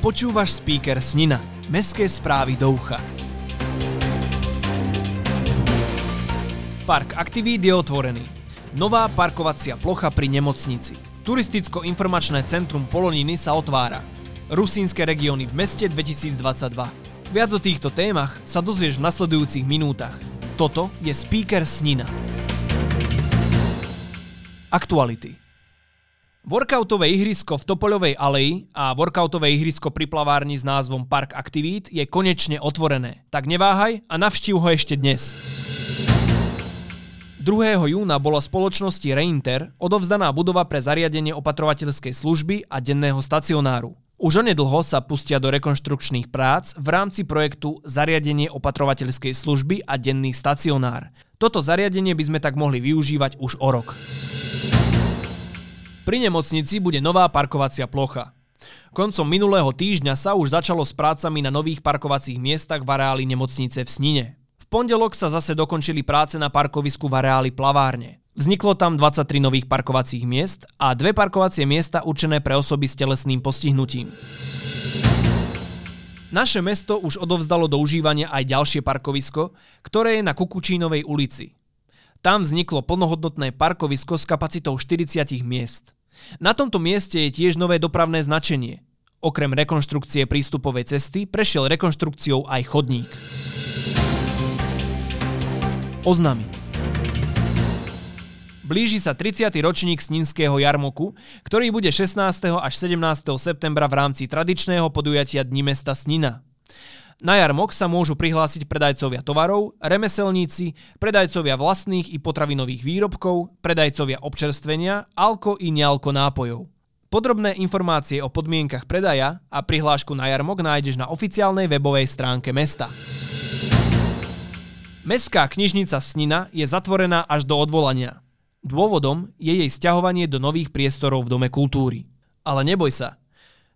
Počúvaš speaker Snina. Mestské správy do ucha. Park aktivít je otvorený. Nová parkovacia plocha pri nemocnici. Turisticko-informačné centrum Poloniny sa otvára. Rusínske regióny v meste 2022. Viac o týchto témach sa dozvieš v nasledujúcich minútach. Toto je speaker Snina. Aktuality. Workoutové ihrisko v Topoľovej aleji a workoutové ihrisko pri plavárni s názvom Park Aktivít je konečne otvorené. Tak neváhaj a navštív ho ešte dnes. 2. júna bola spoločnosti Reinter odovzdaná budova pre zariadenie opatrovateľskej služby a denného stacionáru. Už onedlho sa pustia do rekonštrukčných prác v rámci projektu Zariadenie opatrovateľskej služby a denný stacionár. Toto zariadenie by sme tak mohli využívať už o rok. Pri nemocnici bude nová parkovacia plocha. Koncom minulého týždňa sa už začalo s prácami na nových parkovacích miestach v areáli nemocnice v Snine. V pondelok sa zase dokončili práce na parkovisku v areáli Plavárne. Vzniklo tam 23 nových parkovacích miest a dve parkovacie miesta určené pre osoby s telesným postihnutím. Naše mesto už odovzdalo do užívania aj ďalšie parkovisko, ktoré je na Kukučínovej ulici. Tam vzniklo plnohodnotné parkovisko s kapacitou 40 miest. Na tomto mieste je tiež nové dopravné značenie. Okrem rekonštrukcie prístupovej cesty prešiel rekonštrukciou aj chodník. Oznamy Blíži sa 30. ročník Sninského jarmoku, ktorý bude 16. až 17. septembra v rámci tradičného podujatia Dni mesta Snina. Na jarmok sa môžu prihlásiť predajcovia tovarov, remeselníci, predajcovia vlastných i potravinových výrobkov, predajcovia občerstvenia, alko i nealko nápojov. Podrobné informácie o podmienkach predaja a prihlášku na jarmok nájdeš na oficiálnej webovej stránke mesta. Mestská knižnica Snina je zatvorená až do odvolania. Dôvodom je jej sťahovanie do nových priestorov v Dome kultúry. Ale neboj sa,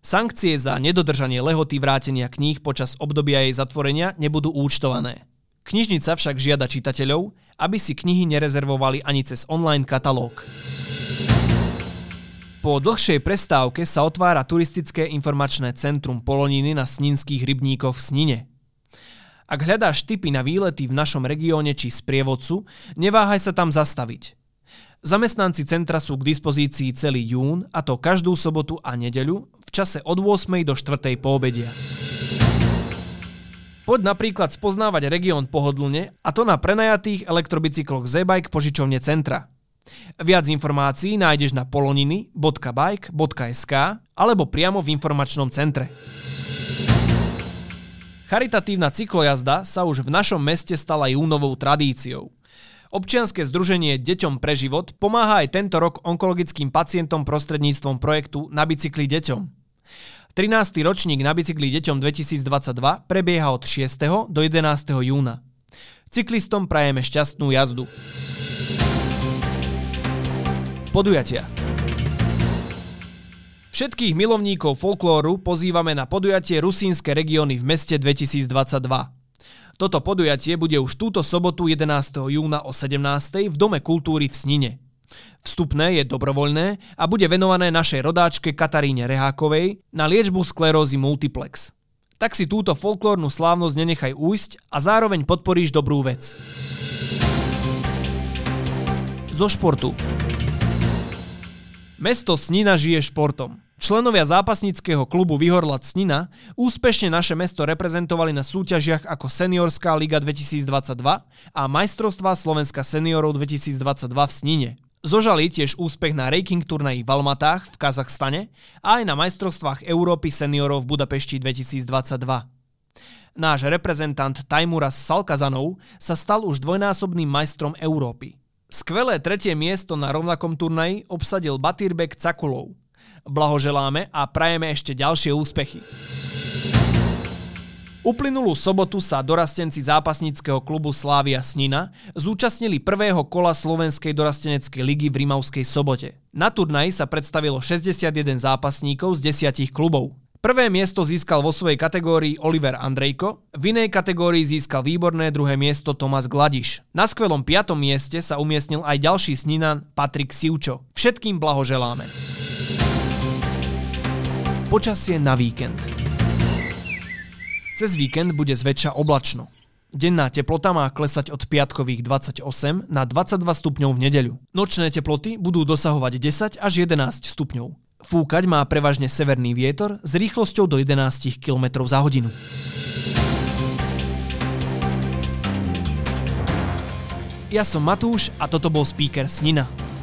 Sankcie za nedodržanie lehoty vrátenia kníh počas obdobia jej zatvorenia nebudú účtované. Knižnica však žiada čitateľov, aby si knihy nerezervovali ani cez online katalóg. Po dlhšej prestávke sa otvára turistické informačné centrum Poloniny na Sninských rybníkoch v Snine. Ak hľadáš tipy na výlety v našom regióne či sprievodcu, neváhaj sa tam zastaviť. Zamestnanci centra sú k dispozícii celý jún, a to každú sobotu a nedeľu čase od 8. do 4. poobedia. Poď napríklad spoznávať región pohodlne a to na prenajatých elektrobicykloch Z-Bike požičovne centra. Viac informácií nájdeš na poloniny.bike.sk alebo priamo v informačnom centre. Charitatívna cyklojazda sa už v našom meste stala júnovou tradíciou. Občianske združenie Deťom pre život pomáha aj tento rok onkologickým pacientom prostredníctvom projektu Na bicykli deťom. 13. ročník Na bicykli deťom 2022 prebieha od 6. do 11. júna. Cyklistom prajeme šťastnú jazdu. Podujatia Všetkých milovníkov folklóru pozývame na podujatie Rusínske regióny v meste 2022. Toto podujatie bude už túto sobotu 11. júna o 17. v Dome kultúry v Snine. Vstupné je dobrovoľné a bude venované našej rodáčke Kataríne Rehákovej na liečbu sklerózy multiplex. Tak si túto folklórnu slávnosť nenechaj újsť a zároveň podporíš dobrú vec. Zo športu. Mesto Snina žije športom. Členovia zápasníckého klubu Vyhorlat Snina úspešne naše mesto reprezentovali na súťažiach ako Seniorská liga 2022 a Majstrovstvá Slovenska seniorov 2022 v Snine. Zožali tiež úspech na ranking turnaji v Almatách v Kazachstane a aj na majstrovstvách Európy seniorov v Budapešti 2022. Náš reprezentant Tajmuras Salkazanov sa stal už dvojnásobným majstrom Európy. Skvelé tretie miesto na rovnakom turnaji obsadil Batirbek Cakulov – blahoželáme a prajeme ešte ďalšie úspechy. Uplynulú sobotu sa dorastenci zápasníckého klubu Slávia Snina zúčastnili prvého kola Slovenskej dorasteneckej ligy v Rimavskej sobote. Na turnaj sa predstavilo 61 zápasníkov z 10 klubov. Prvé miesto získal vo svojej kategórii Oliver Andrejko, v inej kategórii získal výborné druhé miesto Tomas Gladiš. Na skvelom piatom mieste sa umiestnil aj ďalší sninan Patrik Sivčo. Všetkým blahoželáme. Počasie na víkend. Cez víkend bude zväčša oblačno. Denná teplota má klesať od piatkových 28 na 22 stupňov v nedeľu. Nočné teploty budú dosahovať 10 až 11 stupňov. Fúkať má prevažne severný vietor s rýchlosťou do 11 km za hodinu. Ja som Matúš a toto bol speaker Snina.